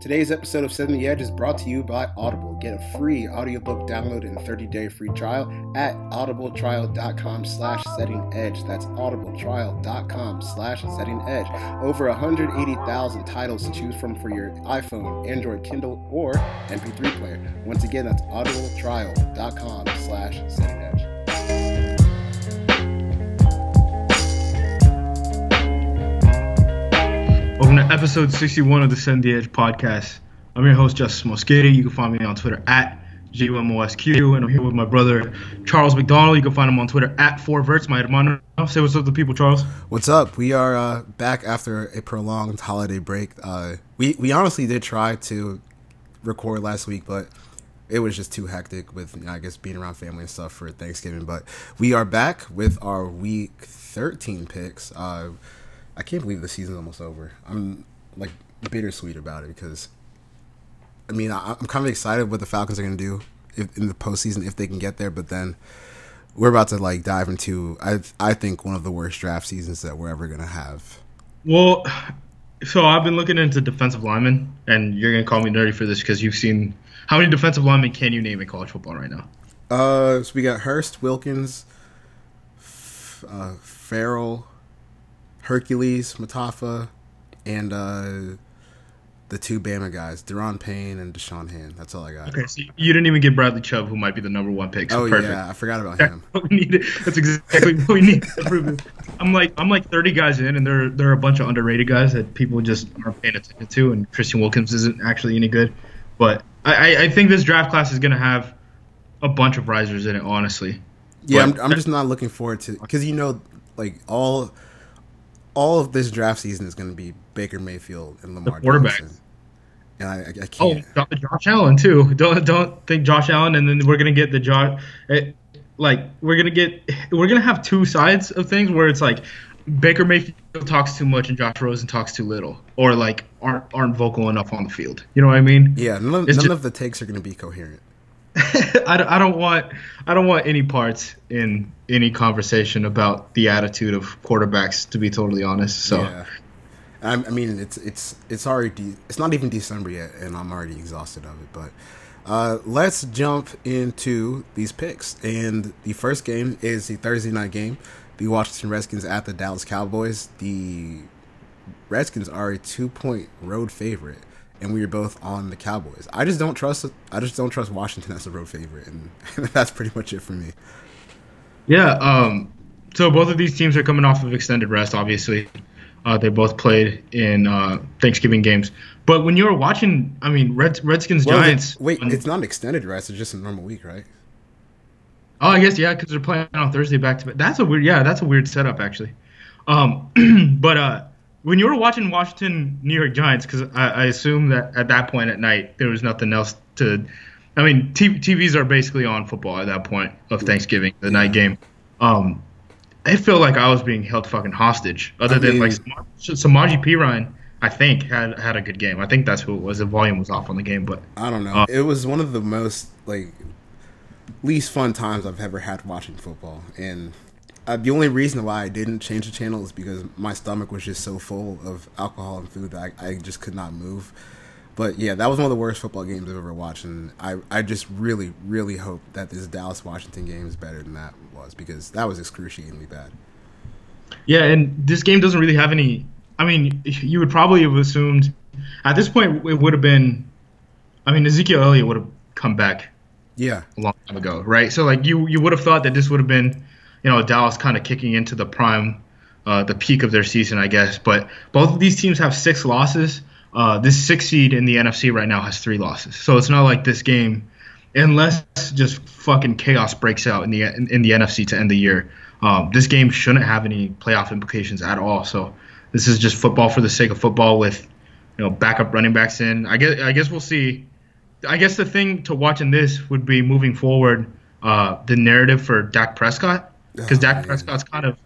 Today's episode of Setting the Edge is brought to you by Audible. Get a free audiobook download and 30-day free trial at audibletrial.com slash setting edge. That's audibletrial.com slash setting edge. Over 180,000 titles to choose from for your iPhone, Android, Kindle, or MP3 player. Once again, that's audibletrial.com slash setting edge. Episode 61 of the Setting the Edge podcast. I'm your host, Justis Mosqueda. You can find me on Twitter at JUMOSQ, and I'm here with my brother, Charles McDonald. You can find him on Twitter at 4verts, my hermano. Say what's up to the people, Charles. What's up? We are uh, back after a prolonged holiday break. Uh, we, we honestly did try to record last week, but it was just too hectic with, you know, I guess, being around family and stuff for Thanksgiving. But we are back with our week 13 picks. Uh, I can't believe the season's almost over. I'm like bittersweet about it because, I mean, I, I'm kind of excited what the Falcons are going to do if, in the postseason if they can get there. But then we're about to like dive into I I think one of the worst draft seasons that we're ever going to have. Well, so I've been looking into defensive linemen, and you're going to call me nerdy for this because you've seen how many defensive linemen can you name in college football right now? Uh, so we got Hurst, Wilkins, F- uh, Farrell, Hercules, Mata'afa, and uh, the two Bama guys, Da'Ron Payne and Da'Shawn Hand. That's all I got. Okay, so you didn't even get Bradley Chubb, who might be the number one pick. So oh perfect. yeah, I forgot about him. what we need. That's exactly what we need to. I'm like I'm like 30 guys in, and there there are a bunch of underrated guys that people just aren't paying attention to, and Christian Wilkins isn't actually any good. But I, I- I think this draft class is gonna have a bunch of risers in it, honestly. Yeah, But- I'm, I'm just not looking forward to because you know, like all all of this draft season is going to be Baker Mayfield and Lamar quarterbacks. Jackson. And I, I, Oh, can't. Oh, Josh Allen too. Don't don't think Josh Allen, and then we're gonna get the Josh. eh, Like we're gonna get we're gonna have two sides of things where it's like Baker Mayfield talks too much and Josh Rosen talks too little, or like aren't aren't vocal enough on the field. You know what I mean? yeah, none, none just- of the takes are going to be coherent. I, don't- I don't want I don't want any parts in any conversation about the attitude of quarterbacks. To be totally honest, so Yeah. I, I mean, it's it's it's already it's not even December yet, and I'm already exhausted of it. But uh, let's jump into these picks. And the first game is the Thursday night game, the Washington Redskins at the Dallas Cowboys. The Redskins are a two point road favorite, and we are both on the Cowboys. I just don't trust I just don't trust Washington as a road favorite, and that's pretty much it for me. Yeah. Um, so both of these teams are coming off of extended rest. Obviously, uh, they both played in uh, Thanksgiving games. But when you were watching, I mean, Red, Redskins Well, Giants. Wait, when- it's not an extended rest; it's just a normal week, right? oh, I guess yeah, because they're playing on Thursday back to back. That's a weird. Yeah, that's a weird setup actually. Um, but uh, when you were watching Washington New York Giants, because I, I assume that at that point at night there was nothing else to. I mean, T- TVs are basically on football at that point of Thanksgiving, the night game. Um, I feel like I was being held fucking hostage. Other I than like mean- Sam- Samaje Perine, I think had had a good game. I think that's who it was. The volume was off on the game, but I don't know. Uh, it was one of the most like least fun times I've ever had watching football, and uh, the only reason why I didn't change the channel is because my stomach was just so full of alcohol and food that I, I just could not move. But yeah, that was one of the worst football games I've ever watched, and I, I just really, really hope that this Dallas Washington game is better than that was because that was excruciatingly bad. Yeah, and this game doesn't really have any. I mean, you would probably have assumed at this point it would have been. I mean, Ezekiel Elliott would have come back Yeah, a long time ago, right? So like you you would have thought that this would have been, you know, Dallas kind of kicking into the prime, uh, the peak of their season, I guess. But both of these teams have six losses. Uh, this six seed in the NFC right now has three losses, so it's not like this game, unless just fucking chaos breaks out in the in, in the NFC to end the year. Um, this game shouldn't have any playoff implications at all. So this is just football for the sake of football with, you know, backup running backs in. I guess I guess we'll see. I guess the thing to watch in this would be moving forward, uh, the narrative for Dak Prescott, because Oh, Dak man. Prescott's kind of,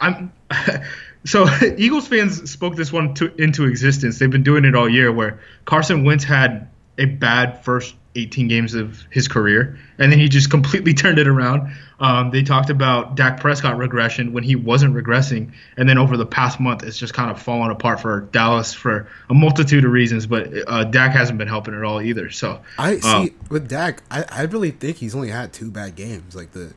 I'm, so Eagles fans spoke this one to, into existence. They've been doing it all year, where Carson Wentz had a bad first 18 games of his career, and then he just completely turned it around. Um, they talked about Dak Prescott regression when he wasn't regressing, and then over the past month, it's just kind of fallen apart for Dallas for a multitude of reasons. But uh, Dak hasn't been helping at all either. So I see um, with Dak, I, I really think he's only had two bad games. Like the,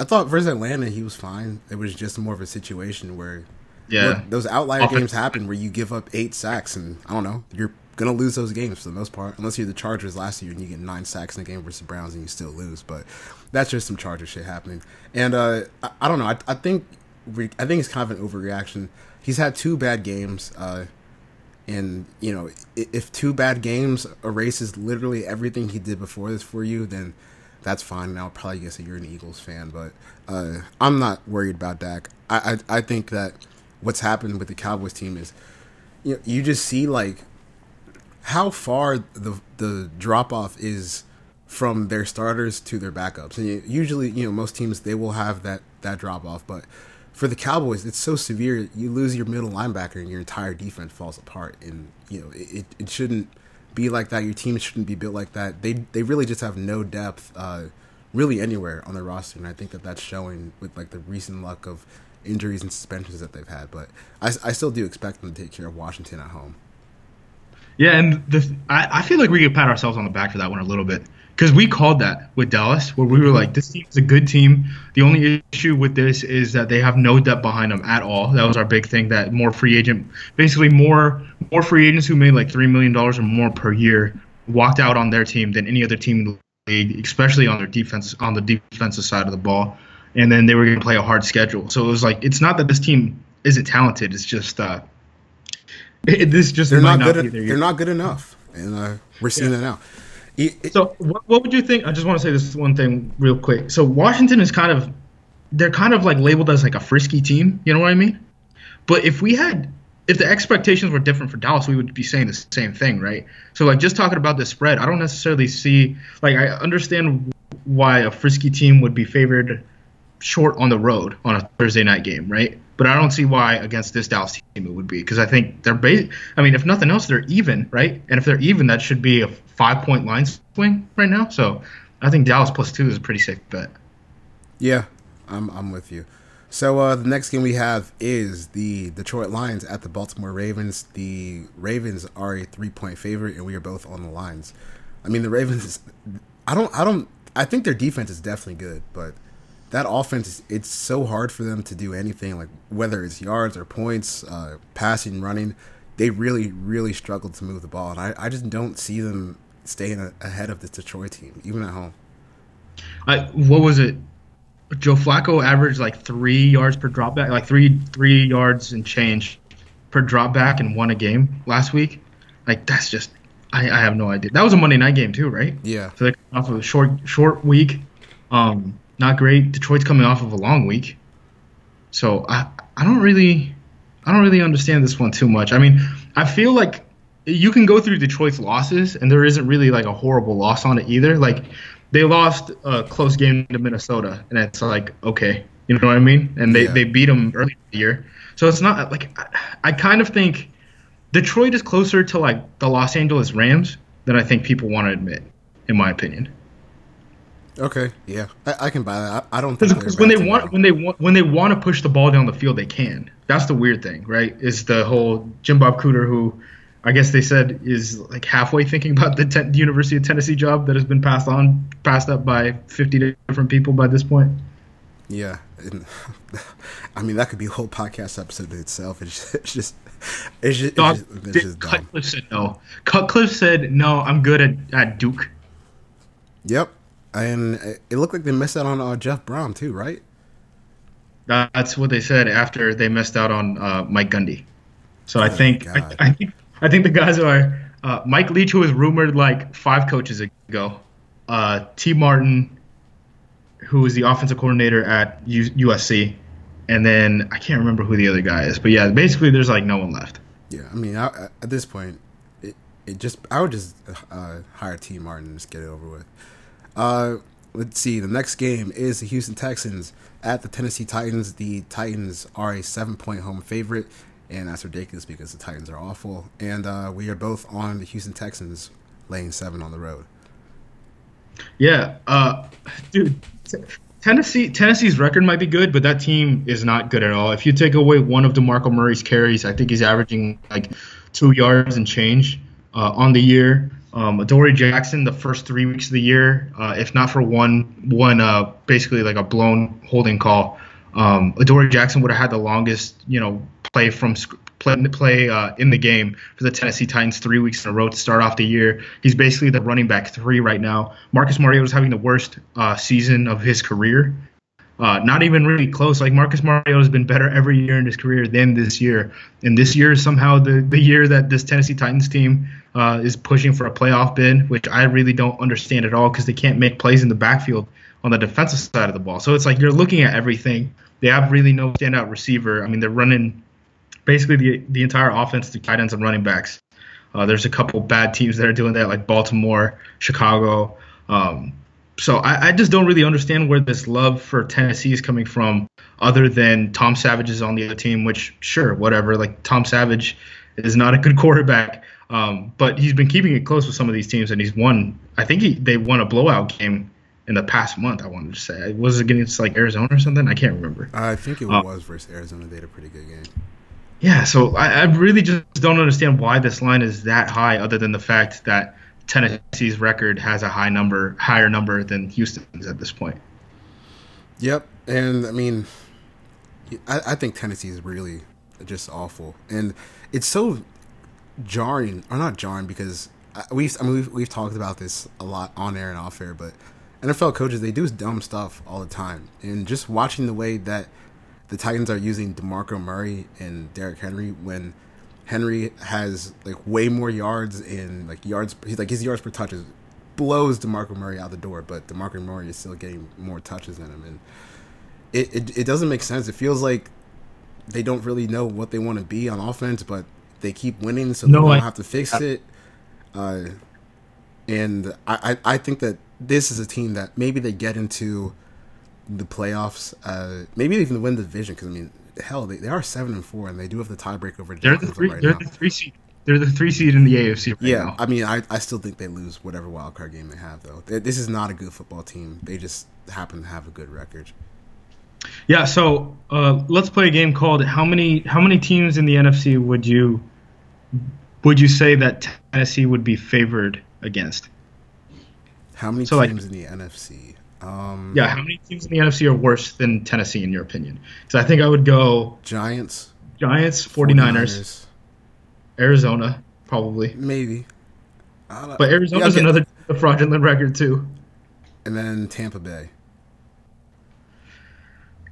I thought versus Atlanta he was fine. It was just more of a situation where yeah, those outlier games happen where you give up eight sacks and I don't know, you're gonna lose those games for the most part, unless you're the Chargers last year and you get nine sacks in a game versus the Browns and you still lose. But that's just some Charger shit happening. And uh, I, I, don't know. I, I think we, I think it's kind of an overreaction. He's had two bad games, uh, and you know, if two bad games erases literally everything he did before this for you, then that's fine. And I'll probably guess that you're an Eagles fan, but uh, I'm not worried about Dak. I, I I think that what's happened with the Cowboys team is you know, you just see like how far the the drop off is from their starters to their backups. And usually, you know, most teams they will have that that drop off, but for the Cowboys, it's so severe. You lose your middle linebacker, and your entire defense falls apart. And you know, it, it shouldn't be like that. Your team shouldn't be built like that. They they really just have no depth, uh, really anywhere on their roster. And I think that that's showing with like the recent luck of injuries and suspensions that they've had. But I, I still do expect them to take care of Washington at home. Yeah, and the, I, I feel like we could pat ourselves on the back for that one a little bit because we called that with Dallas, where we were like, this team is a good team. The only issue with this is that they have no depth behind them at all. That was our big thing. That more free agent, basically more more free agents who made like three million dollars or more per year walked out on their team than any other team in the league, especially on their defense on the defensive side of the ball and then they were going to play a hard schedule. So it was like it's not that this team isn't talented. It's just uh, it, this just they're not good. Not they're not good enough, and uh, we're seeing yeah. that now. It, so what, what would you think? I just want to say this one thing real quick. So Washington is kind of they're kind of like labeled as like a frisky team. You know what I mean? But if we had if the expectations were different for Dallas, we would be saying the same thing, right? So like just talking about the spread, I don't necessarily see like I understand why a frisky team would be favored short on the road on a Thursday night game, right? But I don't see why against this Dallas team it would be because I think they're bas- I mean, if nothing else, they're even, right? And if they're even, that should be a five point line swing right now. So I think Dallas plus two is a pretty safe bet. Yeah, I'm I'm with you. So uh, the next game we have is the Detroit Lions at the Baltimore Ravens. The Ravens are a three point favorite, and we are both on the lines. I mean, the Ravens. I don't. I don't. I think their defense is definitely good, but that offense, it's so hard for them to do anything, like whether it's yards or points, uh, passing, running. They really, really struggle to move the ball. And I, I just don't see them staying ahead of this Detroit team, even at home. I, what was it? Joe Flacco averaged like three yards per dropback, like three three yards and change per dropback, and won a game last week. Like that's just I, I have no idea. That was a Monday night game too, right? Yeah. So they off of a short short week. Um, not great. Detroit's coming off of a long week, so I I don't really I don't really understand this one too much. I mean, I feel like you can go through Detroit's losses, and there isn't really like a horrible loss on it either. Like they lost a close game to Minnesota, and it's like okay, you know what I mean? And they, yeah. they beat them early in the year, so it's not like I, I kind of think Detroit is closer to like the Los Angeles Rams than I think people want to admit, in my opinion. Okay, yeah, I, I can buy that. I, I don't think because when they want when they want when they want to push the ball down the field, they can. That's the weird thing, right? Is the whole Jim Bob Cooter, who I guess they said is like halfway thinking about the, University of Tennessee job that has been passed on, passed up by fifty different people by this point. Yeah, and, I mean that could be a whole podcast episode in itself. It's just, it's just, it's just, it's just, it's just Cutcliffe said no. Cutcliffe said no. I'm good at, at Duke. Yep, and it looked like they missed out on uh, Jeff Brohm too, right? That's what they said after they missed out on uh, Mike Gundy. So oh I think I, I, think I think the guys are uh, Mike Leach, who was rumored like five coaches ago, uh, Tee Martin, who was the offensive coordinator at U- USC, and then I can't remember who the other guy is. But yeah, basically there's like no one left. Yeah, I mean I, at this point, it, it just I would just uh, hire Tee Martin and just get it over with. Uh, let's see. The next game is the Houston Texans at the Tennessee Titans. The Titans are a seven point home favorite, and that's ridiculous because the Titans are awful. And uh, we are both on the Houston Texans. laying seven on the road. Yeah, uh, dude. Tennessee Tennessee's record might be good, but that team is not good at all. If you take away one of DeMarco Murray's carries, I think he's averaging like two yards and change uh, on the year. Um, Jackson, the first three weeks of the year, uh, if not for one one uh, basically like a blown holding call, um, Jackson would have had the longest you know play from play, play uh, in the game for the Tennessee Titans three weeks in a row to start off the year. He's basically the running back three right now. Marcus Mariota is having the worst uh, season of his career. Uh, not even really close. Like Marcus Mariota has been better every year in his career than this year, and this year is somehow the the year that this Tennessee Titans team uh, is pushing for a playoff bid, which I really don't understand at all because they can't make plays in the backfield on the defensive side of the ball. So it's like you're looking at everything. They have really no standout receiver. I mean, they're running basically the the entire offense to tight ends and running backs. Uh, there's a couple bad teams that are doing that, like Baltimore, Chicago. Um, so I, I, just don't really understand where this love for Tennessee is coming from, other than Tom Savage is on the other team, which sure, whatever. Like Tom Savage is not a good quarterback, um, but he's been keeping it close with some of these teams, and he's won. I think he, they won a blowout game in the past month. I wanted to say, was it against like Arizona or something? I can't remember. I think it um, was versus Arizona. They had a pretty good game. Yeah, so I, I really just don't understand why this line is that high, other than the fact that Tennessee's record has a high number, higher number than Houston's at this point. Yep, and I mean, I, I think Tennessee is really just awful, and it's so jarring, or not jarring, because uh, we've I mean we've, we've talked about this a lot on air and off air, but NFL coaches they do dumb stuff all the time, and just watching the way that the Titans are using DeMarco Murray and Derrick Henry when Henry has like way more yards in like yards. He's like his yards per touches blows DeMarco Murray out the door, but DeMarco Murray is still getting more touches than him, and it, it, it doesn't make sense. It feels like they don't really know what they want to be on offense, but they keep winning, so no, they don't I, have to fix I, it. Uh, and I, I, I think that this is a team that maybe they get into the playoffs. Uh, maybe even win the division because I mean, hell, they, they are seven and four, and they do have the tiebreaker over. They're the three. Right they're now. the three seed. They're the three seed in the AFC. Right yeah, now. I mean, I, I still think they lose whatever wild card game they have, though. This is not a good football team. They just happen to have a good record. Yeah, so uh, let's play a game called how many how many teams in the NFC would you would you say that Tennessee would be favored against? How many so teams like, in the NFC? Um, yeah, how many teams in the NFC are worse than Tennessee in your opinion? So I think I would go Giants, Giants, 49ers, 49ers. Arizona, probably. Maybe. But Arizona's yeah, another fraudulent record too. And then Tampa Bay.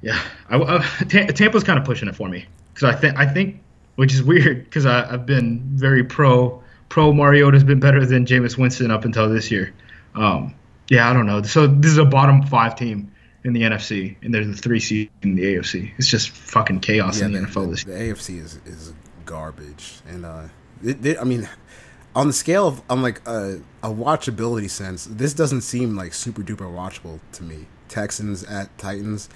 Yeah, I, I, Tampa's kind of pushing it for me because I think I think, which is weird because I've been very pro pro Mariota's been better than Jameis Winston up until this year. Um, yeah, I don't know. So this is a bottom five team in the NFC, and they're the three seed in the AFC. It's just fucking chaos yeah, in the, the NFL this year. The AFC is is garbage, and uh, it, it, I mean, on the scale of on like a, a watchability sense, this doesn't seem like super duper watchable to me. Texans at Titans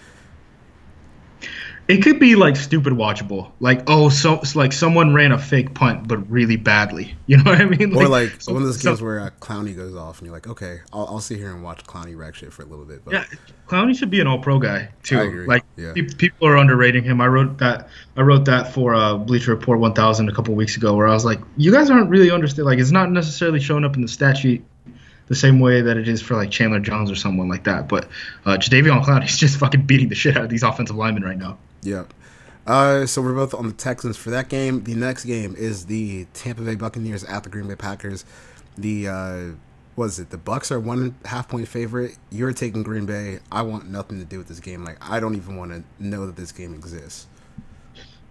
it could be like stupid watchable, like oh, so like someone ran a fake punt but really badly. You know what I mean? Like, or like so, one of those games so, where a Clowney goes off and you're like, okay, I'll, I'll sit here and watch Clowney wreck shit for a little bit. But. Yeah, Clowney should be an All Pro guy too. Like yeah. people are underrating him. I wrote that. I wrote that for uh, Bleacher Report 1000 a couple weeks ago, where I was like, you guys aren't really understand. Like it's not necessarily showing up in the stat sheet the same way that it is for like Chandler Jones or someone like that. But uh, Jadeveon Clowney's just fucking beating the shit out of these offensive linemen right now. Yeah. Uh, so we're both on the Texans for that game. The next game is the Tampa Bay Buccaneers at the Green Bay Packers. The uh, was it? The Bucks are one half point favorite. You're taking Green Bay. I want nothing to do with this game. Like I don't even want to know that this game exists.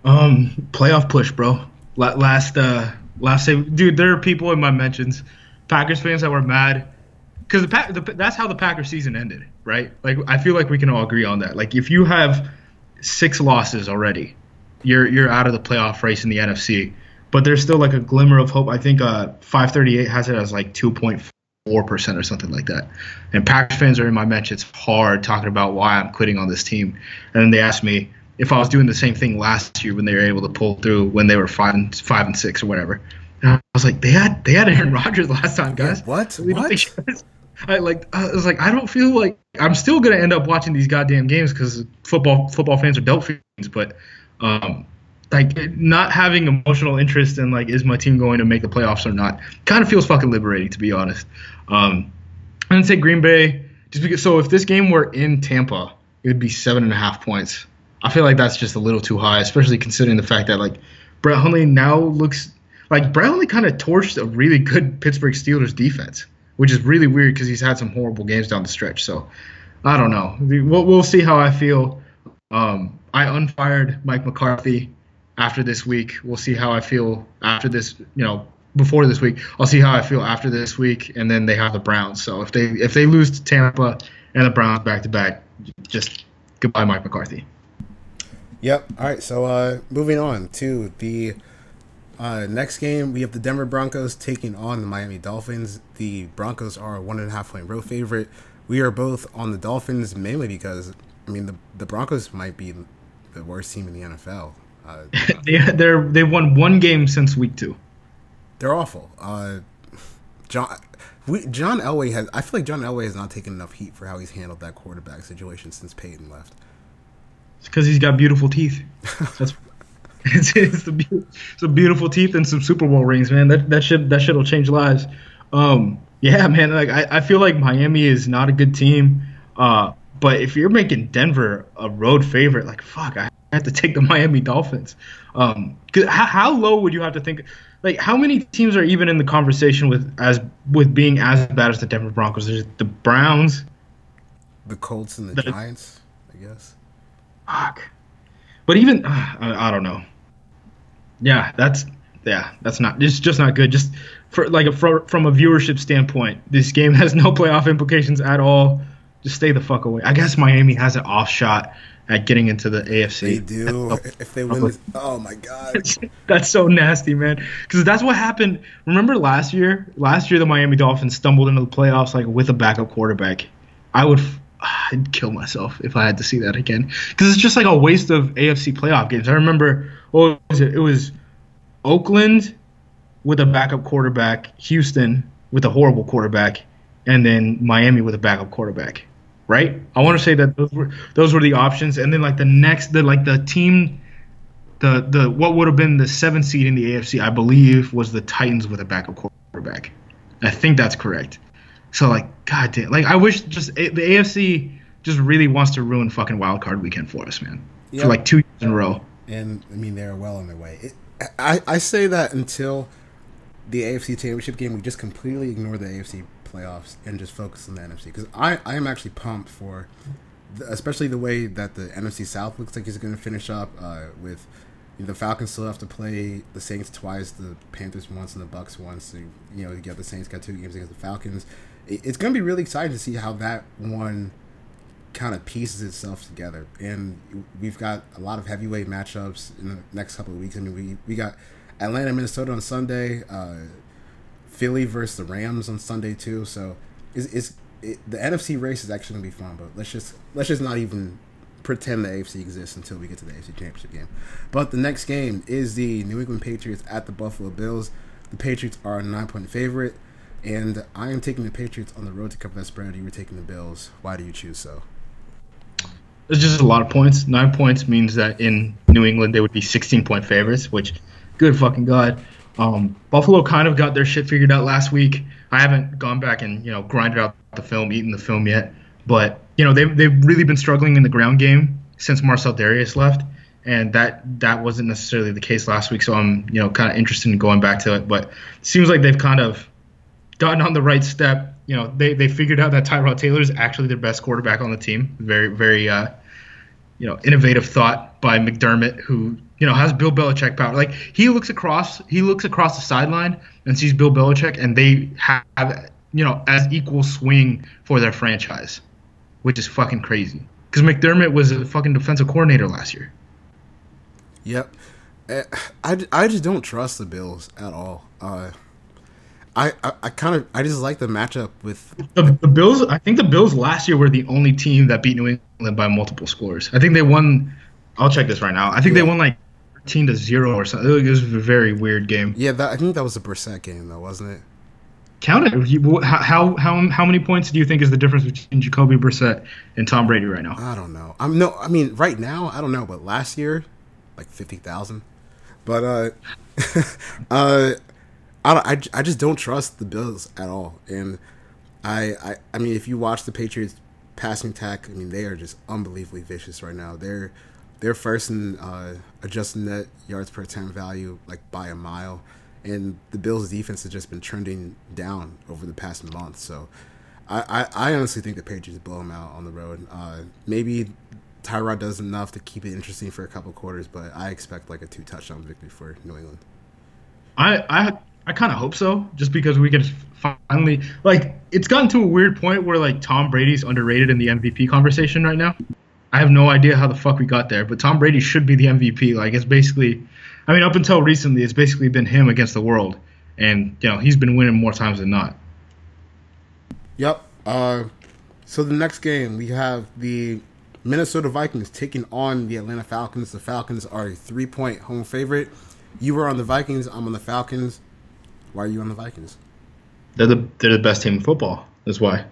Um, playoff push, bro. Last uh, last say, dude. There are people in my mentions, Packers fans that were mad because the, Pack, the that's how the Packers season ended, right? Like I feel like we can all agree on that. Like if you have six losses already. You're you're out of the playoff race in the NFC, but there's still like a glimmer of hope. I think uh, 538 has it as like 2.4 percent or something like that. And Packers fans are in my mention. It's hard talking about why I'm quitting on this team. And then they asked me if I was doing the same thing last year when they were able to pull through when they were five and five and six or whatever. And I was like, they had they had Aaron Rodgers last time, guys. Yeah, what? We What? I like I was like I don't feel like I'm still gonna end up watching these goddamn games because football football fans are dope fiends, but um like not having emotional interest in like is my team going to make the playoffs or not kind of feels fucking liberating to be honest. Um, I'm gonna say Green Bay just because. So if this game were in Tampa, it would be seven and a half points. I feel like that's just a little too high, especially considering the fact that like Brett Hundley now looks like Brett Hundley kind of torched a really good Pittsburgh Steelers defense, which is really weird because he's had some horrible games down the stretch. So I don't know. We'll, we'll see how I feel. Um, I unfired Mike McCarthy after this week. We'll see how I feel after this. You know, before this week, I'll see how I feel after this week, and then they have the Browns. So if they if they lose to Tampa and the Browns back to back, just goodbye, Mike McCarthy. Yep. All right. So uh, moving on to the uh, next game, we have the Denver Broncos taking on the Miami Dolphins. The Broncos are a one and a half point road favorite. We are both on the Dolphins mainly because I mean the the Broncos might be the worst team in the NFL. Uh, they they're they've won one game since week two. they're awful. Uh, John. We, John Elway has. I feel like John Elway has not taken enough heat for how he's handled that quarterback situation since Peyton left. It's because he's got beautiful teeth. That's it's, it's the it's the beautiful teeth and some Super Bowl rings, man. That that shit that shit'll change lives. Um, yeah, man. Like I, I feel like Miami is not a good team. Uh, but if you're making Denver a road favorite, like fuck, I have to take the Miami Dolphins. Um, 'cause how, how low would you have to think? Like how many teams are even in the conversation with as with being as bad as the Denver Broncos? There's the Browns, The Colts and the The- Giants, I guess. Fuck. But even uh, I, I don't know. Yeah, that's yeah, that's not. It's just not good. Just for like a, for, from a viewership standpoint, this game has no playoff implications at all. Just stay the fuck away. I guess Miami has an off shot at getting into the AFC. They do. If they win, this, oh my god. That's so nasty, man. Because that's what happened. Remember last year? Last year, the Miami Dolphins stumbled into the playoffs like with a backup quarterback. I would, I'd kill myself if I had to see that again. Because it's just like a waste of AFC playoff games. I remember, what was it? It was Oakland with a backup quarterback, Houston with a horrible quarterback, and then Miami with a backup quarterback. Right? I want to say that those were those were the options, and then like the next, the like the team the the what would have been the seventh seed in the AFC, I believe, was the Titans with a backup quarterback. I think that's correct. So like, god damn, like I wish just eh, the AFC just really wants to ruin fucking wild card weekend for us, man, Yeah. for like two years in a row. And I mean they're well on their way. It, I I say that until the AFC Championship game, we just completely ignore the AFC playoffs and just focus on the NFC because I I am actually pumped for, the, especially the way that the NFC South looks like it's going to finish up uh, with. The Falcons still have to play the Saints twice, the Panthers once, and the Bucks once. So, you know, you got the Saints got two games against the Falcons. It, it's going to be really exciting to see how that one kind of pieces itself together. And we've got a lot of heavyweight matchups in the next couple of weeks. I mean, we, we got Atlanta, Minnesota on Sunday, uh, Philly versus the Rams on Sunday too. So it's, it's it, the NFC race is actually gonna be fun. But let's just let's just not even pretend the AFC exists until we get to the AFC Championship game. But the next game is the New England Patriots at the Buffalo Bills. The Patriots are a nine point favorite. And I am taking the Patriots on the road to cover that spread. You were taking the Bills. Why do you choose so? It's just a lot of points. Nine points means that in New England they would be 16 point favorites, which, good fucking god. Um, Buffalo kind of got their shit figured out last week. I haven't gone back and you know grinded out the film, eaten the film yet, but you know they've they've really been struggling in the ground game since Marcell Dareus left, and that that wasn't necessarily the case last week. So I'm you know kind of interested in going back to it, but it seems like they've kind of gotten on the right step. You know, they, they figured out that Tyrod Taylor is actually their best quarterback on the team. Very, very, uh, you know, innovative thought by McDermott, who you know has Bill Belichick power. Like he looks across, he looks across the sideline and sees Bill Belichick, and they have you know as equal swing for their franchise, which is fucking crazy. Because McDermott was a fucking defensive coordinator last year. Yep. Eh, I, I just don't trust the Bills at all. Uh, I, I, I kind of I just like the matchup with The, the Bills, I think the Bills last year were the only team that beat New England by multiple scores. I think they won. I'll check this right now. I think they won like thirteen to zero or something. It was a very weird game. Yeah, that, I think that was a Brissett game though, wasn't it? Count it. How how how many points do you think is the difference between Jacoby Brissett and Tom Brady right now? I don't know. I'm no. I mean, right now I don't know, but last year, like fifty thousand. But uh, uh, I, I I just don't trust the Bills at all, and I I I mean, if you watch the Patriots passing attack, I mean, they are just unbelievably vicious right now. They're they're first in uh, net yards per attempt value, like by a mile and the Bills' defense has just been trending down over the past month. So I, I, I honestly think the Patriots blow them out on the road. Uh, maybe Tyrod does enough to keep it interesting for a couple quarters, but I expect like a two touchdown victory for New England. I I, I kind of hope so, just because we can finally like it's gotten to a weird point where like Tom Brady's underrated in the MVP conversation right now. I have no idea how the fuck we got there, but Tom Brady should be the MVP. Like it's basically I mean, up until recently, it's basically been him against the world, and you know he's been winning more times than not. Yep. Uh, so the next game we have the Minnesota Vikings taking on the Atlanta Falcons. The Falcons are a three-point home favorite. You were on the Vikings. I'm on the Falcons. Why are you on the Vikings? They're the they're the best team in football. That's why.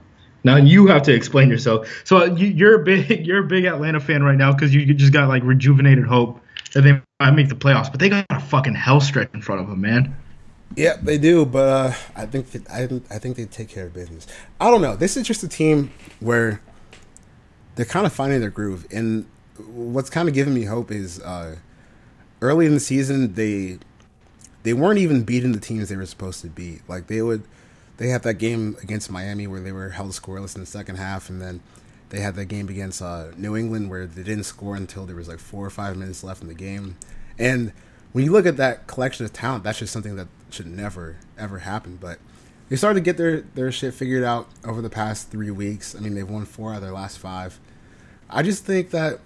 Now you have to explain yourself. So you, are a big you're a big Atlanta fan right now because you just got like rejuvenated hope that they might make the playoffs, but they got a fucking hell stretch in front of them, man. Yeah, they do, but uh, I think that, I I think they take care of business. I don't know. This is just a team where they're kind of finding their groove, and what's kind of giving me hope is uh, early in the season they they weren't even beating the teams they were supposed to beat. Like they would, they had that game against Miami where they were held scoreless in the second half, and then they had that game against uh, New England where they didn't score until there was like four or five minutes left in the game. And when you look at that collection of talent, that's just something that should never ever happen. But they started to get their their shit figured out over the past three weeks. I mean, they've won four out of their last five. I just think that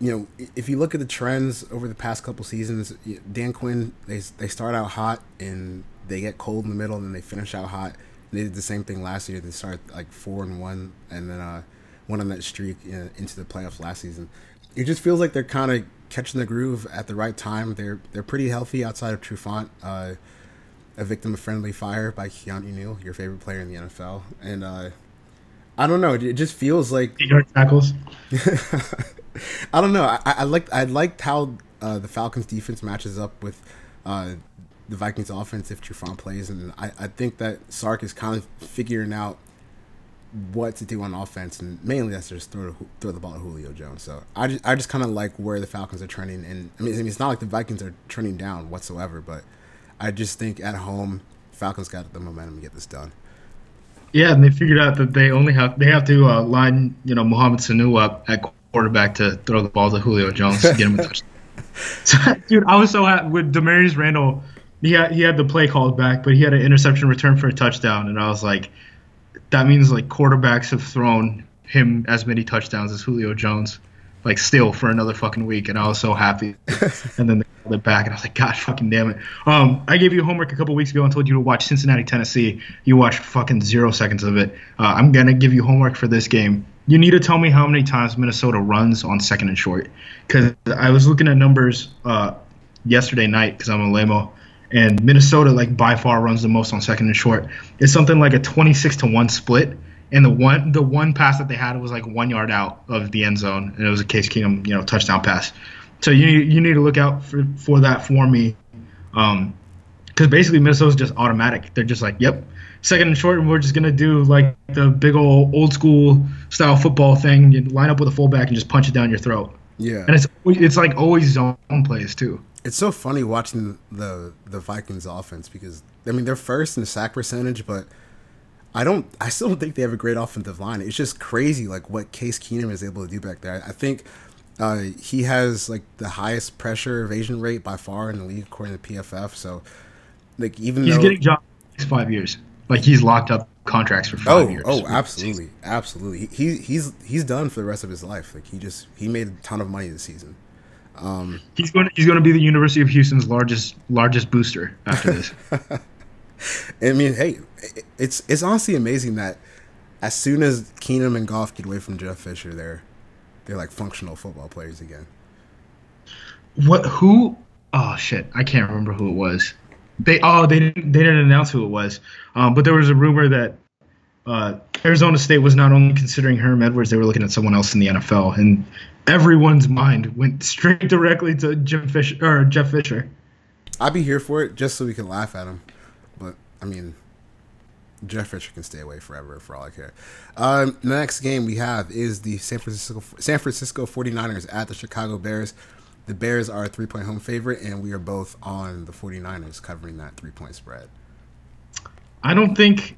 you know if you look at the trends over the past couple seasons, Dan Quinn they they start out hot and they get cold in the middle and then they finish out hot they did the same thing last year. They started like four and one, and then uh, went on that streak into the playoffs last season. It just feels like they're kind of catching the groove at the right time. They're they're pretty healthy outside of Trufant, uh, a victim of friendly fire by Keanu Neal, your favorite player in the NFL, and uh, I don't know. It just feels like tackles. I don't know. I, I liked I liked how uh, the Falcons defense matches up with uh, the Vikings offense if Trufant plays, and I, I think that Sark is kind of figuring out what to do on offense, and mainly that's just throw throw the ball at Julio Jones. So I just, I just kind of like where the Falcons are trending, and I mean, I mean it's not like the Vikings are trending down whatsoever, but I just think at home Falcons got the momentum to get this done. Yeah, and they figured out that they only have they have to uh, line you know Mohamed Sanu up at quarterback to throw the ball to Julio Jones to get him a touchdown. so, dude, I was so happy with Damarious Randall he had, he had the play called back, but he had an interception return for a touchdown, and I was like, that means like quarterbacks have thrown him as many touchdowns as Julio Jones, like still for another fucking week, and I was so happy. and then they called it back, and I was like, God fucking damn it. Um, I gave you homework a couple weeks ago and told you to watch Cincinnati, Tennessee. You watched fucking zero seconds of it. Uh, I'm gonna give you homework for this game. You need to tell me how many times Minnesota runs on second and short, because I was looking at numbers uh, yesterday night because I'm a lamo and Minnesota like by far runs the most on second and short. It's something like a 26 to one split, and the one the one pass that they had was like one yard out of the end zone, and it was a Case Keenum you know touchdown pass. So you you need to look out for, for that for me, um, because basically Minnesota's just automatic. They're just like, yep, second and short, and we're just gonna do like the big old old school style football thing. You line up with a fullback and just punch it down your throat. Yeah, and it's it's like always zone plays too. It's so funny watching the the Vikings offense because I mean they're first in the sack percentage, but I don't I still don't think they have a great offensive line. It's just crazy like what Case Keenum is able to do back there. I think uh, he has like the highest pressure evasion rate by far in the league according to PFF. So like even he's though, getting jobs five years, like he's locked up contracts for five oh, years. Oh, absolutely, absolutely. He he's he's done for the rest of his life. Like he just he made a ton of money this season. Um, he's going. To, he's going to be the University of Houston's largest largest booster after this. I mean, hey, it's it's honestly amazing that as soon as Keenum and Goff get away from Jeff Fisher, they're they're like functional football players again. what? Who? Oh shit, I can't remember who it was. They oh they didn't they didn't announce who it was. Um, but there was a rumor that uh, Arizona State was not only considering Herm Edwards, they were looking at someone else in the NFL, and everyone's mind went straight directly to Jim Fisher or Jeff Fisher. I'd be here for it just so we can laugh at him. But I mean, Jeff Fisher can stay away forever for all I care. Um, the next game we have is the San Francisco San Francisco 49ers at the Chicago Bears. The Bears are a three point home favorite, and we are both on the 49ers covering that three point spread. I don't think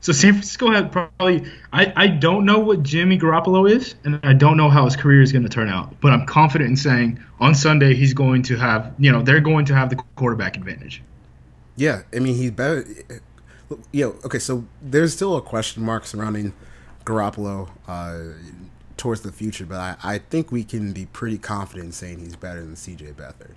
so. San Francisco had probably. I, I don't know what Jimmy Garoppolo is, and I don't know how his career is going to turn out. But I'm confident in saying on Sunday he's going to have. You know, they're going to have the quarterback advantage. Yeah, I mean he's better. Yeah, okay. So there's still a question mark surrounding Garoppolo. Uh, towards the future, but I, I think we can be pretty confident in saying he's better than CJ Beathard.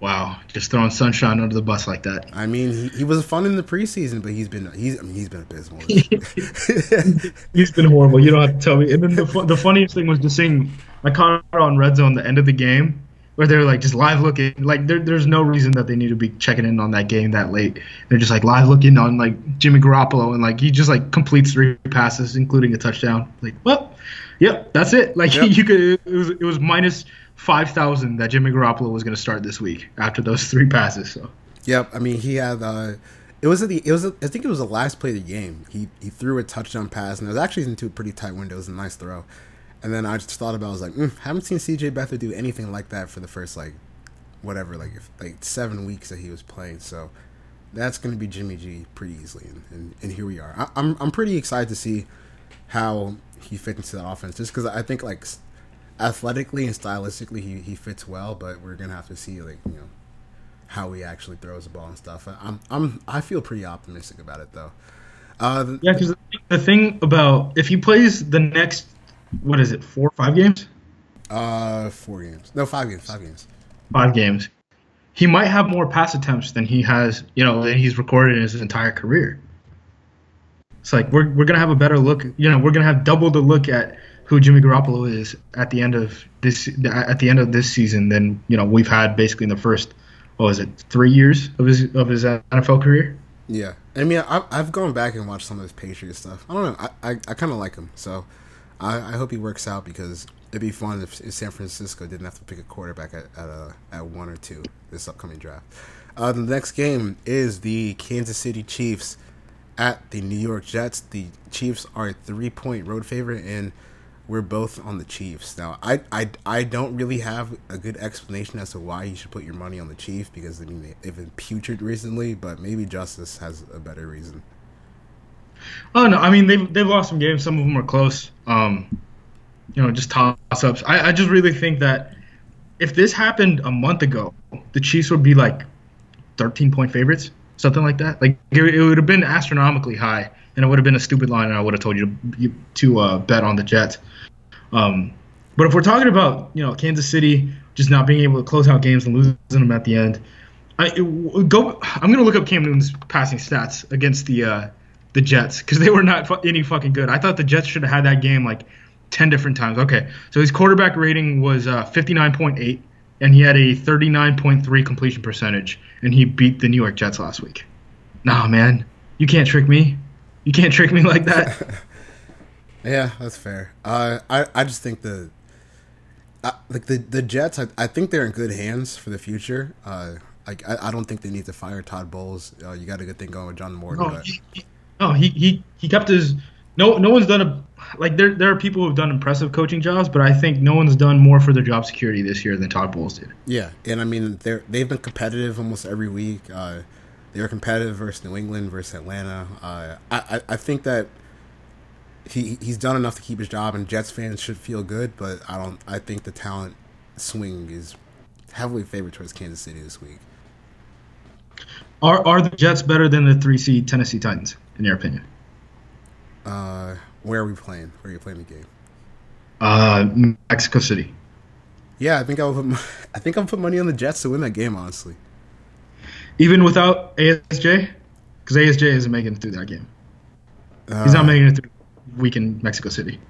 Wow, just throwing sunshine under the bus like that. I mean, he, he was fun in the preseason, but he's been he's I mean, he's been abysmal. he's been horrible. You don't have to tell me. And then the the funniest thing was just seeing I caught on red zone the end of the game where they're like just live looking like there, there's no reason that they need to be checking in on that game that late they're just like live looking on like jimmy garoppolo and like he just like completes three passes including a touchdown like well yep that's it like yep. you could it was it was minus 5000 that jimmy garoppolo was going to start this week after those three passes so yep i mean he had uh it was the it was a, I think it was the last play of the game. He he threw a touchdown pass and it was actually into a pretty tight window. It was a nice throw. And then I just thought about, it, I was like, mm, haven't seen CJ Beathard do anything like that for the first like, whatever, like if, like seven weeks that he was playing. So that's going to be Jimmy G pretty easily, and, and, and here we are. I, I'm I'm pretty excited to see how he fits into the offense, just because I think like athletically and stylistically he, he fits well, but we're gonna have to see like you know how he actually throws the ball and stuff. I'm I'm I feel pretty optimistic about it though. Uh, yeah, because the thing about if he plays the next what is it, four, five games? Uh, four games. No, five games. Five games. Five games. He might have more pass attempts than he has, you know, than he's recorded in his entire career. It's like we're we're gonna have a better look. You know, we're gonna have double the look at who Jimmy Garoppolo is at the end of this at the end of this season than you know we've had basically in the first what was it three years of his of his NFL career. Yeah, I mean, I, I've gone back and watched some of his Patriot stuff. I don't know, I I, I kind of like him, so I, I hope he works out because it'd be fun if, if, San Francisco didn't have to pick a quarterback at at, uh, at one or two this upcoming draft. Uh, the next game is the Kansas City Chiefs at the New York Jets. The Chiefs are a three point road favorite, and we're both on the Chiefs. Now, I, I, I don't really have a good explanation as to why you should put your money on the Chiefs because I mean they've been putrid recently, but maybe Justis has a better reason. Oh no, I mean they've they've lost some games. Some of them are close. Um, you know, just toss ups. I, I just really think that if this happened a month ago, the Chiefs would be like 13 point favorites, something like that. Like it, it would have been astronomically high, and it would have been a stupid line, and I would have told you to to uh, bet on the Jets. Um, but if we're talking about you know Kansas City just not being able to close out games and losing them at the end, I go. I'm gonna look up Cam Newton's passing stats against the uh, the Jets because they were not fu- any fucking good. I thought the Jets should have had that game like 10 different times. Okay, so his quarterback rating was uh, 59.8, and he had a 39.3 completion percentage, and he beat the New York Jets last week. Nah, man, you can't trick me. You can't trick me like that. yeah, that's fair. Uh, I I just think the. Uh, like the the Jets, I, I think they're in good hands for the future. Uh, like I, I don't think they need to fire Todd Bowles. Uh, you got a good thing going with John Morton. No, he, he, no, he, he he kept his. No, no one's done a like there. There are people who've done impressive coaching jobs, but I think no one's done more for their job security this year than Todd Bowles did. Yeah, and I mean they're they've been competitive almost every week. Uh, they were competitive versus New England versus Atlanta. Uh, I, I I think that he he's done enough to keep his job, and Jets fans should feel good. But I don't. I think the talent swing is heavily favored towards Kansas City this week. Are are the Jets better than the three seed Tennessee Titans? In your opinion? Uh, where are we playing? Where are you playing the game? Uh, Mexico City. Yeah, I think I'll put. I think I'll put money on the Jets to win that game. Honestly, even without ASJ, because ASJ isn't making it through that game. Uh, He's not making it through week in Mexico City.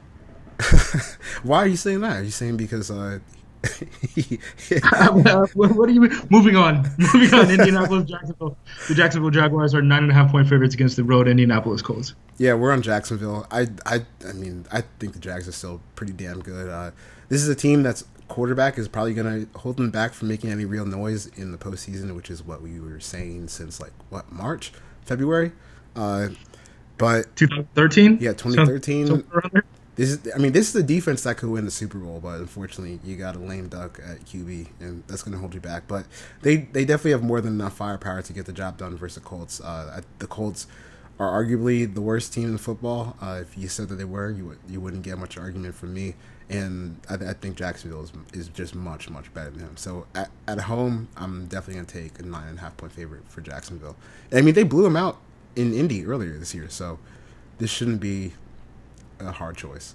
Why are you saying that? Are you saying because uh, what do you mean? Moving on. Moving on. Indianapolis, Jacksonville. The Jacksonville Jaguars are nine and a half point favorites against the road Indianapolis Colts. Yeah, we're on Jacksonville. I, I, I mean, I think the Jags are still pretty damn good. Uh, this is a team that's quarterback is probably going to hold them back from making any real noise in the postseason, which is what we were saying since like what March, February. Uh, but 2013. Yeah, 2013. This is, I mean, this is the defense that could win the Super Bowl, but unfortunately, you got a lame duck at QB, and that's going to hold you back. But they, they definitely have more than enough firepower to get the job done versus the Colts. Uh, the Colts are arguably the worst team in football. Uh, if you said that they were, you would, you wouldn't get much argument from me. And I, I think Jacksonville is, is just much much better than him. So at, at home, I'm definitely going to take a nine and a half point favorite for Jacksonville. I mean, they blew him out in Indy earlier this year, so this shouldn't be a hard choice.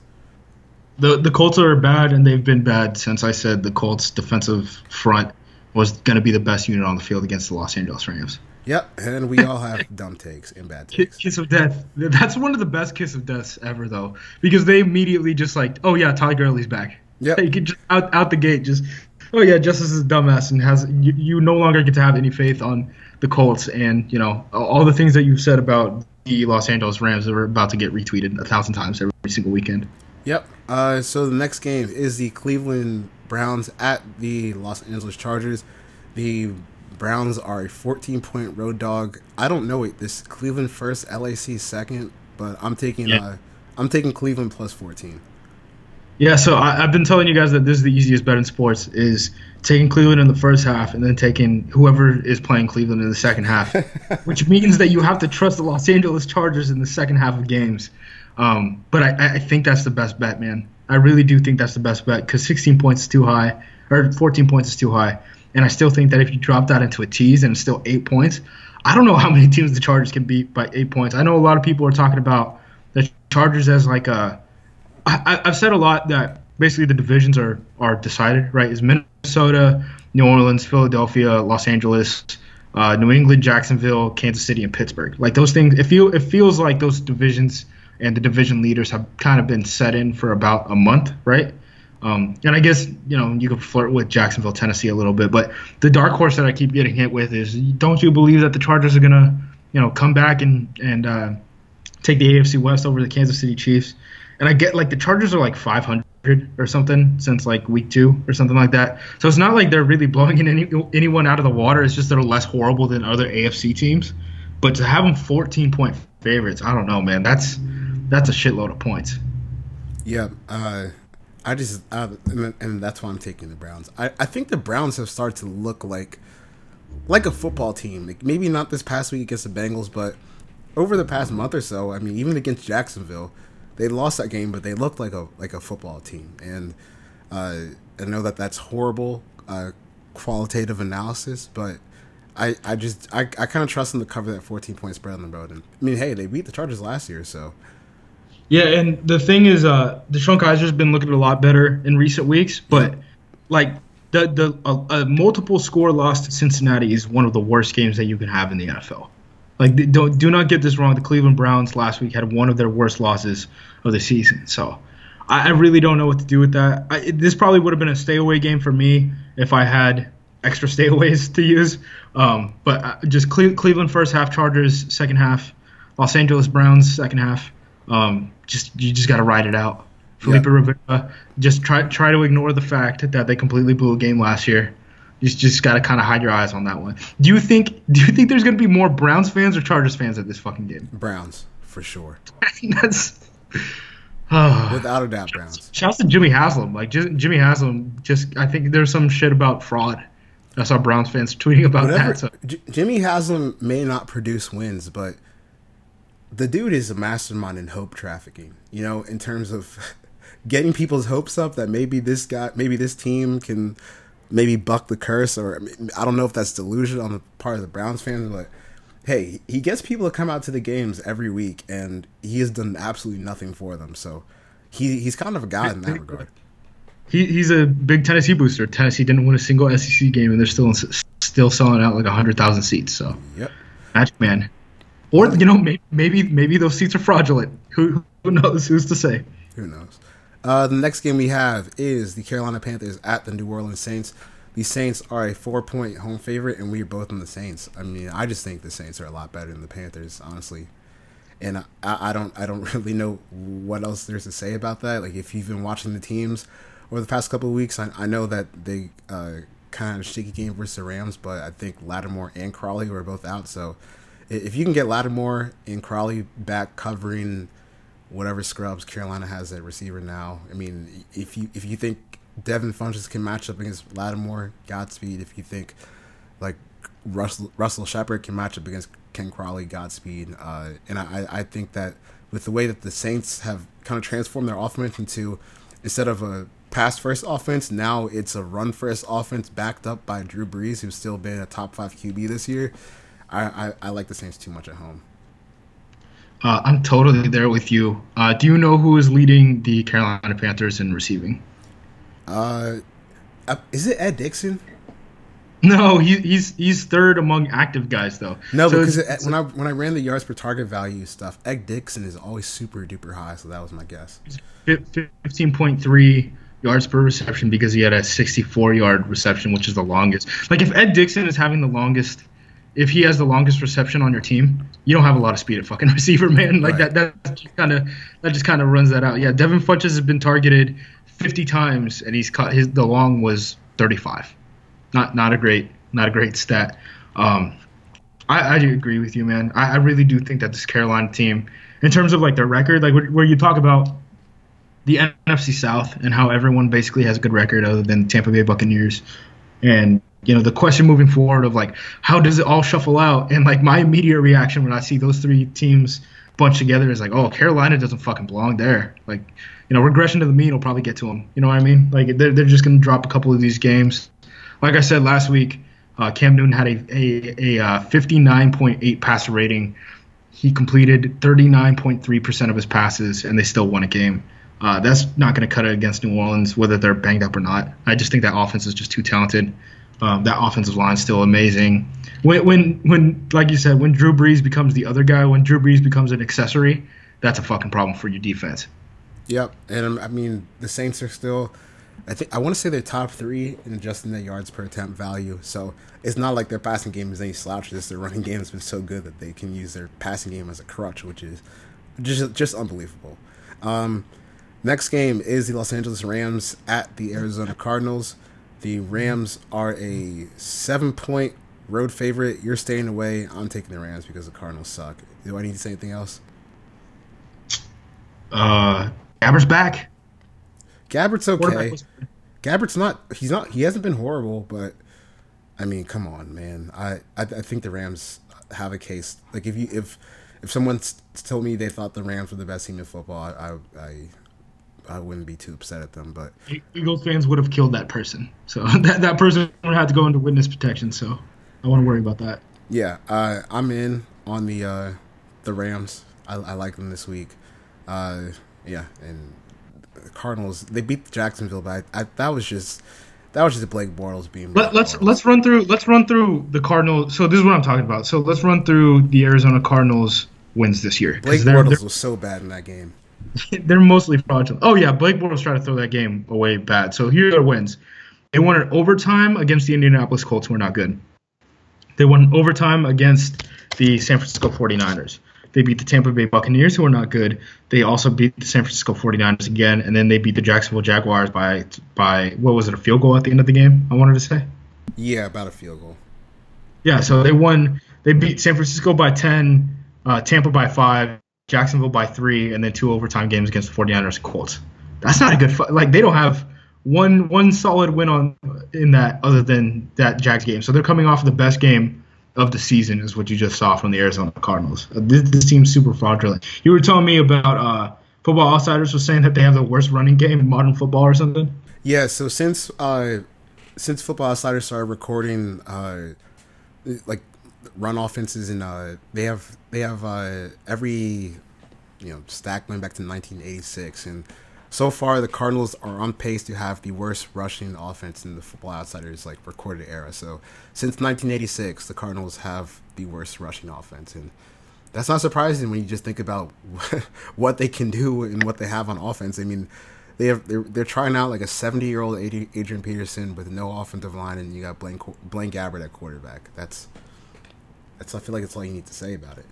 The the Colts are bad, and they've been bad since I said the Colts' defensive front was going to be the best unit on the field against the Los Angeles Rams. Yep, and we all have dumb takes and bad takes. Kiss of death. That's one of the best kiss of deaths ever, though, because they immediately just like, oh yeah, Todd Gurley's back. Yeah, you can just out out the gate, just oh yeah, Justis is a dumbass and has you, you no longer get to have any faith on the Colts and you know all the things that you've said about the Los Angeles Rams are about to get retweeted a thousand times every single weekend. Yep. Uh, so the next game is the Cleveland Browns at the Los Angeles Chargers. The Browns are a 14 point road dog. I don't know it. This Cleveland first, LAC second, but I'm taking yeah. uh, I'm taking Cleveland plus 14. Yeah, so I, have been telling you guys that this is the easiest bet in sports is taking Cleveland in the first half and then taking whoever is playing Cleveland in the second half, which means that you have to trust the Los Angeles Chargers in the second half of games. Um, but I, I think that's the best bet, man. I really do think that's the best bet because 16 points is too high, or 14 points is too high. And I still think that if you drop that into a tease and it's still eight points, I don't know how many teams the Chargers can beat by eight points. I know a lot of people are talking about the Chargers as like a I, I've said a lot that basically the divisions are are decided, right? Is Minnesota, New Orleans, Philadelphia, Los Angeles, uh, New England, Jacksonville, Kansas City, and Pittsburgh. Like those things, it feel it feels like those divisions and the division leaders have kind of been set in for about a month, right? Um, and I guess you know you could flirt with Jacksonville, Tennessee a little bit, but the dark horse that I keep getting hit with is don't you believe that the Chargers are gonna you know come back and and uh, take the AFC West over the Kansas City Chiefs? And I get like the Chargers are like 500 or something since like week two or something like that. So it's not like they're really blowing in any, anyone out of the water. It's just they're less horrible than other AFC teams. But to have them 14 point favorites, I don't know, man. That's that's a shitload of points. Yeah, uh, I just uh, and, and, that's why I'm taking the Browns. I, I think the Browns have started to look like like a football team. Like maybe not this past week against the Bengals, but over the past month or so. I mean, even against Jacksonville they lost that game, but they looked like a like a football team. And uh, I know that that's horrible uh, qualitative analysis, but I, I just I, I kind of trust them to cover that 14 point spread on the road. And I mean, hey, they beat the Chargers last year, so. Yeah, and the thing is, uh, DeShone Kizer's been looking a lot better in recent weeks, but yeah. like the the a, a multiple score loss to Cincinnati is one of the worst games that you can have in the NFL. Like, don't do not get this wrong. The Cleveland Browns last week had one of their worst losses of the season. So, I, I really don't know what to do with that. I, this probably would have been a stay away game for me if I had extra stayaways to use. Um, but uh, just Cle- Cleveland first half, Chargers second half, Los Angeles Browns second half. Um, just you just got to ride it out. Felipe yeah. Rivera, just try try to ignore the fact that they completely blew a game last year you just got to kind of hide your eyes on that one. Do you think? Do you think there's going to be more Browns fans or Chargers fans at this fucking game? Browns for sure. That's without a doubt Browns. Shouts to Jimmy Haslam. Like just, Jimmy Haslam, just I think there's some shit about fraud. I saw Browns fans tweeting about Whatever, that. So. J- Jimmy Haslam may not produce wins, but the dude is a mastermind in hope trafficking. You know, in terms of getting people's hopes up that maybe this guy, maybe this team can maybe buck the curse, or I don't know if that's delusion on the part of the Browns fans, but hey, he gets people to come out to the games every week, and he has done absolutely nothing for them. So he he's kind of a god in that regard. He, he's a big Tennessee booster. Tennessee didn't win a single SEC game, and they're still still selling out like hundred thousand seats. So yep, magic man. Or you know maybe maybe maybe those seats are fraudulent. Who who knows? Who's to say? Who knows? Uh, the next game we have is the Carolina Panthers at the New Orleans Saints. The Saints are a four point home favorite, and we are both on the Saints. I mean, I just think the Saints are a lot better than the Panthers, honestly. And I, I don't, I don't really know what else there's to say about that. Like, if you've been watching the teams over the past couple of weeks, I, I know that they uh, kind of shaky game versus the Rams, but I think Lattimore and Crawley were both out. So, if you can get Lattimore and Crawley back covering whatever scrubs Carolina has at receiver now. I mean, if you if you think Devin Funchess can match up against Lattimore, Godspeed. If you think like Russell Russell Shepard can match up against Ken Crawley, Godspeed. Uh, and I I think that with the way that the Saints have kind of transformed their offense into instead of a pass first offense, now it's a run first offense backed up by Drew Brees, who's still been a top five QB this year. I, I, I like the Saints too much at home. Uh, I'm totally there with you. Uh, do you know who is leading the Carolina Panthers in receiving? Uh, uh is it Ed Dickson? No, he, he's he's third among active guys though. No, so because it, when I when I ran the yards per target value stuff, Ed Dickson is always super duper high, so that was my guess. Fifteen point three yards per reception because he had a sixty four yard reception, which is the longest. Like if Ed Dickson is having the longest if he has the longest reception on your team, you don't have a lot of speed at fucking receiver, man. Like right. that that kind of that just kind of runs that out. Yeah, Devin Funchess has been targeted 50 times and he's caught his the long was 35. Not not a great not a great stat. Um, I, I do agree with you, man. I, I really do think that this Carolina team, in terms of like their record, like where, where you talk about the NFC South and how everyone basically has a good record other than Tampa Bay Buccaneers, and you know the question moving forward of like how does it all shuffle out? And like my immediate reaction when i see those three teams bunched together is like oh carolina doesn't fucking belong there. Like you know regression to the mean will probably get to them you know what i mean? Like they're, they're just going to drop a couple of these games. Like i said last week uh, cam newton had a, a, a uh, 59.8 passer rating. He completed 39.3% of his passes and they still won a game. Uh, that's not going to cut it against New Orleans, whether they're banged up or not. I just think that offense is just too talented. Um, that offensive line is still amazing. When, when, when, like you said, when Drew Brees becomes the other guy, when Drew Brees becomes an accessory, that's a fucking problem for your defense. Yep, and um, I mean the Saints are still. I think I want to say they're top three in adjusting their yards per attempt value. So it's not like their passing game is any slouch. Just their running game has been so good that they can use their passing game as a crutch, which is just just unbelievable. Um, next game is the Los Angeles Rams at the Arizona Cardinals. The Rams are a seven point road favorite. You're staying away. I'm taking the Rams because the Cardinals suck. Do I need to say anything else? Uh, Gabbert's back. Gabbert's okay. Gabbert's not. He's not. He hasn't been horrible, but I mean, come on, man. I I, I think the Rams have a case. Like if you if if someone told me they thought the Rams were the best team in football, I I I wouldn't be too upset at them. But Eagles fans would have killed that person, so that that person would have to go into witness protection. So I want to worry about that. Yeah, uh, I'm in on the uh, the Rams. I, I, like them this week. Uh, yeah, and the Cardinals they beat Jacksonville, but I, I, that was just that was just Blake Bortles being. Let, us let's, let's run through let's run through the Cardinals. So this is what I'm talking about. So let's run through the Arizona Cardinals wins this year. Blake they're, Bortles they're, was so bad in that game. they're mostly fraudulent. Oh yeah, Blake Bortles tried to throw that game away bad. So here are their wins. They won an overtime against the Indianapolis Colts, who are not good. They won overtime against the San Francisco 49ers. They beat the Tampa Bay Buccaneers, who are not good. They also beat the San Francisco 49ers again, and then they beat the Jacksonville Jaguars by by what was it, a field goal at the end of the game? I wanted to say. Yeah, about a field goal. Yeah, so they won. They beat San Francisco by 10, uh, Tampa by five, Jacksonville by three, and then two overtime games against the 49ers and Colts. That's not a good fight. Like they don't have one one solid win on in that other than that Jags game. So they're coming off the best game of the season, is what you just saw from the Arizona Cardinals. Uh, this, this team's super fraudulent. You were telling me about uh, Football Outsiders was saying that they have the worst running game in modern football or something. Yeah. So since uh, since Football Outsiders started recording uh, like run offenses and uh, they have they have uh, every you know stack going back to 1986 and so far the Cardinals are on pace to have the worst rushing offense in the Football Outsiders like recorded era. So since 1986, the Cardinals have the worst rushing offense and that's not surprising when you just think about what they can do and what they have on offense. I mean, they have they're, they're trying out like a 70 year old Adrian Peterson with no offensive line, and you got Blaine Blaine Gabbert at quarterback. That's that's I feel like that's all you need to say about it.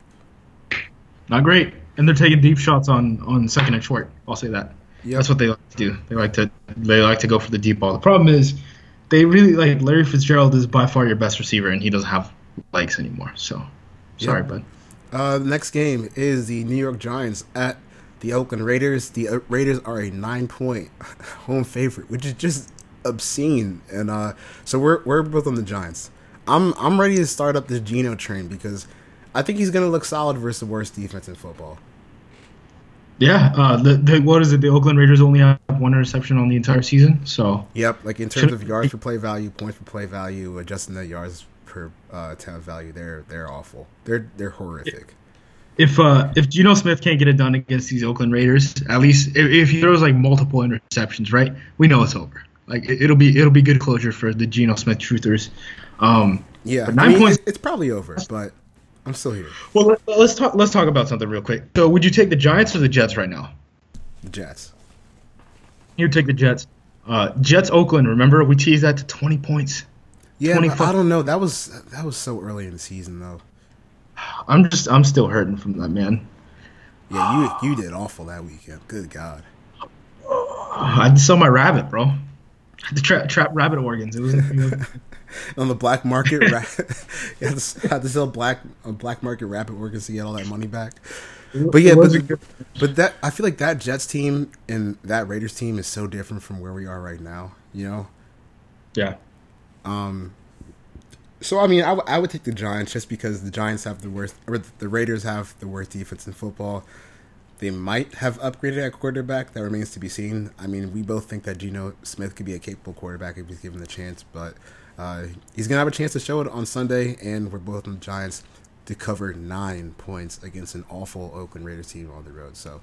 Not great, and they're taking deep shots on on second and short. I'll say that. Yep. That's what they like to do. They like to they like to go for the deep ball. The problem is they really like Larry Fitzgerald is by far your best receiver, and he doesn't have legs anymore. So sorry, yep. bud. Uh, next game is the New York Giants at the Oakland Raiders. The uh, Raiders are a nine point home favorite, which is just obscene. And uh, so we're we're both on the Giants. I'm I'm ready to start up this Geno train because I think he's gonna look solid versus the worst defense in football. Yeah, uh, the, the what is it? The Oakland Raiders only have one interception on the entire season. So yep, like in terms of yards per play value, points per play value, adjusting the yards per uh, attempt value, they're they're awful. They're they're horrific. If uh if Geno Smith can't get it done against these Oakland Raiders, at least if, if he throws like multiple interceptions, right, we know it's over. Like it, will be it'll be good closure for the Geno Smith truthers. Um, yeah, nine I mean, points. It's probably over, but I'm still here. Well, let, us talk. Let's talk about something real quick. So, would you take the Giants or the Jets right now? The Jets. You take the Jets. Uh, Jets Oakland. Remember we teased that to 20 points. Yeah, I don't know. That was that was so early in the season though. I'm just I'm still hurting from that man. Yeah, you you did awful that weekend. Good God. I sell my rabbit, bro. To tra- trap rabbit organs. It was. It was on the black market. ra- had, to, had to sell black black market rabbit organs to get all that money back. But yeah, but, but that I feel like that Jets team and that Raiders team is so different from where we are right now. You know. Yeah. Um. So I mean, I, w- I would take the Giants just because the Giants have the worst, or the Raiders have the worst defense in football. They might have upgraded at quarterback. That remains to be seen. I mean, we both think that Geno Smith could be a capable quarterback if he's given the chance, but uh, he's gonna have a chance to show it on Sunday, and we're both the Giants to cover nine points against an awful Oakland Raiders team on the road. So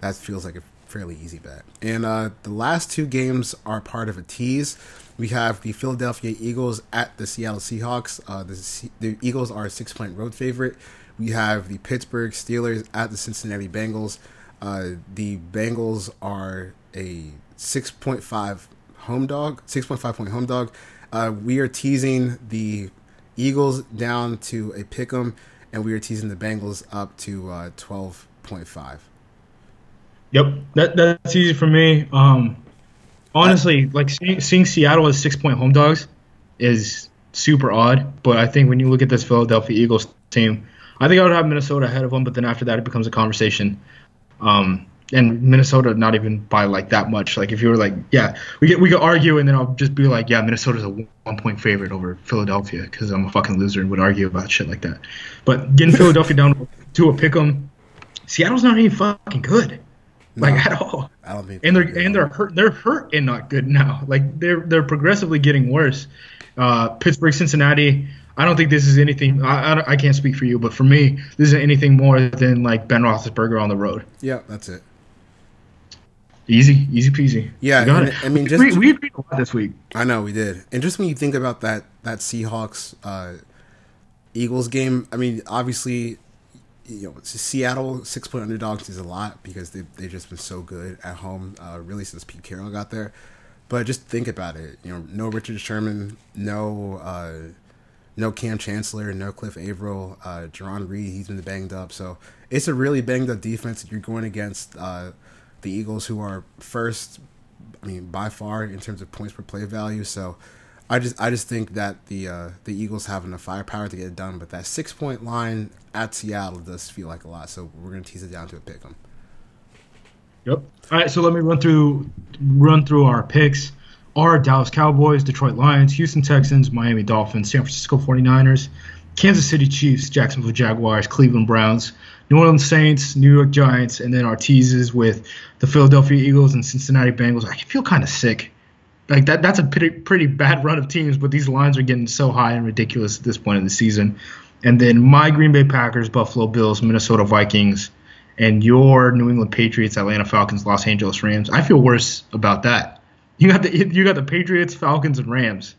that feels like a fairly easy bet. And uh, the last two games are part of a tease. We have the Philadelphia Eagles at the Seattle Seahawks. Uh, the, the Eagles are a six point road favorite. We have the Pittsburgh Steelers at the Cincinnati Bengals. Uh, the Bengals are a 6.5 home dog, 6.5 point home dog. Uh, we are teasing the Eagles down to a pick 'em, and we are teasing the Bengals up to uh, 12.5. Yep, that that's easy for me. Um, honestly, like seeing, seeing Seattle as six point home dogs is super odd. But I think when you look at this Philadelphia Eagles team, I think I would have Minnesota ahead of them. But then after that, it becomes a conversation. Um, and Minnesota not even by like that much. Like if you were like, yeah, we get we could argue, and then I'll just be like, yeah, Minnesota's a one point favorite over Philadelphia because I'm a fucking loser and would argue about shit like that. But getting Philadelphia down to a pick 'em, Seattle's not even fucking good, like no, at all. I don't think. And they're and they're hurt. They're hurt and not good now. Like they're they're progressively getting worse. Uh, Pittsburgh, Cincinnati. I don't think this is anything. I, I, I can't speak for you, but for me, this isn't anything more than like Ben Roethlisberger on the road. Yeah, that's it. Easy, easy peasy. Yeah, it. I mean, just we, we agreed a lot this week. I know we did, and just when you think about that that Seahawks uh, Eagles game, I mean, obviously, you know, Seattle six point underdogs is a lot because they they've just been so good at home, uh, really since Pete Carroll got there. But just think about it. You know, no Richard Sherman, no uh, no Kam Chancellor, no Cliff Avril, uh, Jarran Reed. He's been banged up, so it's a really banged up defense. You're going against. Uh, the Eagles, who are first, I mean, by far in terms of points per play value. So I just I just think that the uh, the Eagles have enough firepower to get it done. But that six point line at Seattle does feel like a lot. So we're gonna tease it down to a pick 'em. Yep. All right. So let me run through run through our picks. Our Dallas Cowboys, Detroit Lions, Houston Texans, Miami Dolphins, San Francisco 49ers, Kansas City Chiefs, Jacksonville Jaguars, Cleveland Browns, New Orleans Saints, New York Giants, and then teases with the Philadelphia Eagles and Cincinnati Bengals. I feel kind of sick. Like that that's a pretty pretty bad run of teams, but these lines are getting so high and ridiculous at this point in the season. And then my Green Bay Packers, Buffalo Bills, Minnesota Vikings, and your New England Patriots, Atlanta Falcons, Los Angeles Rams. I feel worse about that. You got the you got the Patriots, Falcons, and Rams.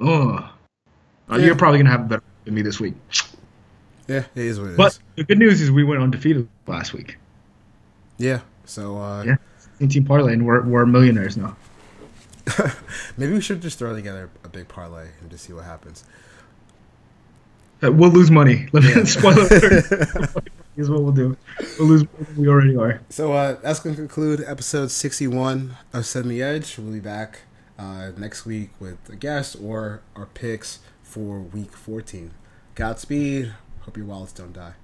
Ugh. Uh, You're probably gonna have a better than me this week. Yeah, it is what it but is. the good news is we went undefeated last week. Yeah. So uh, yeah, team parlay, and we're we're millionaires now. Maybe we should just throw together a big parlay and just see what happens. Uh, we'll lose money. Let me yeah. spoiler is what we'll do. We'll lose. We already are. So uh, that's going to conclude episode sixty-one of Setting the Edge. We'll be back uh, next week with a guest or our picks for week fourteen. Godspeed. Hope your wallets don't die.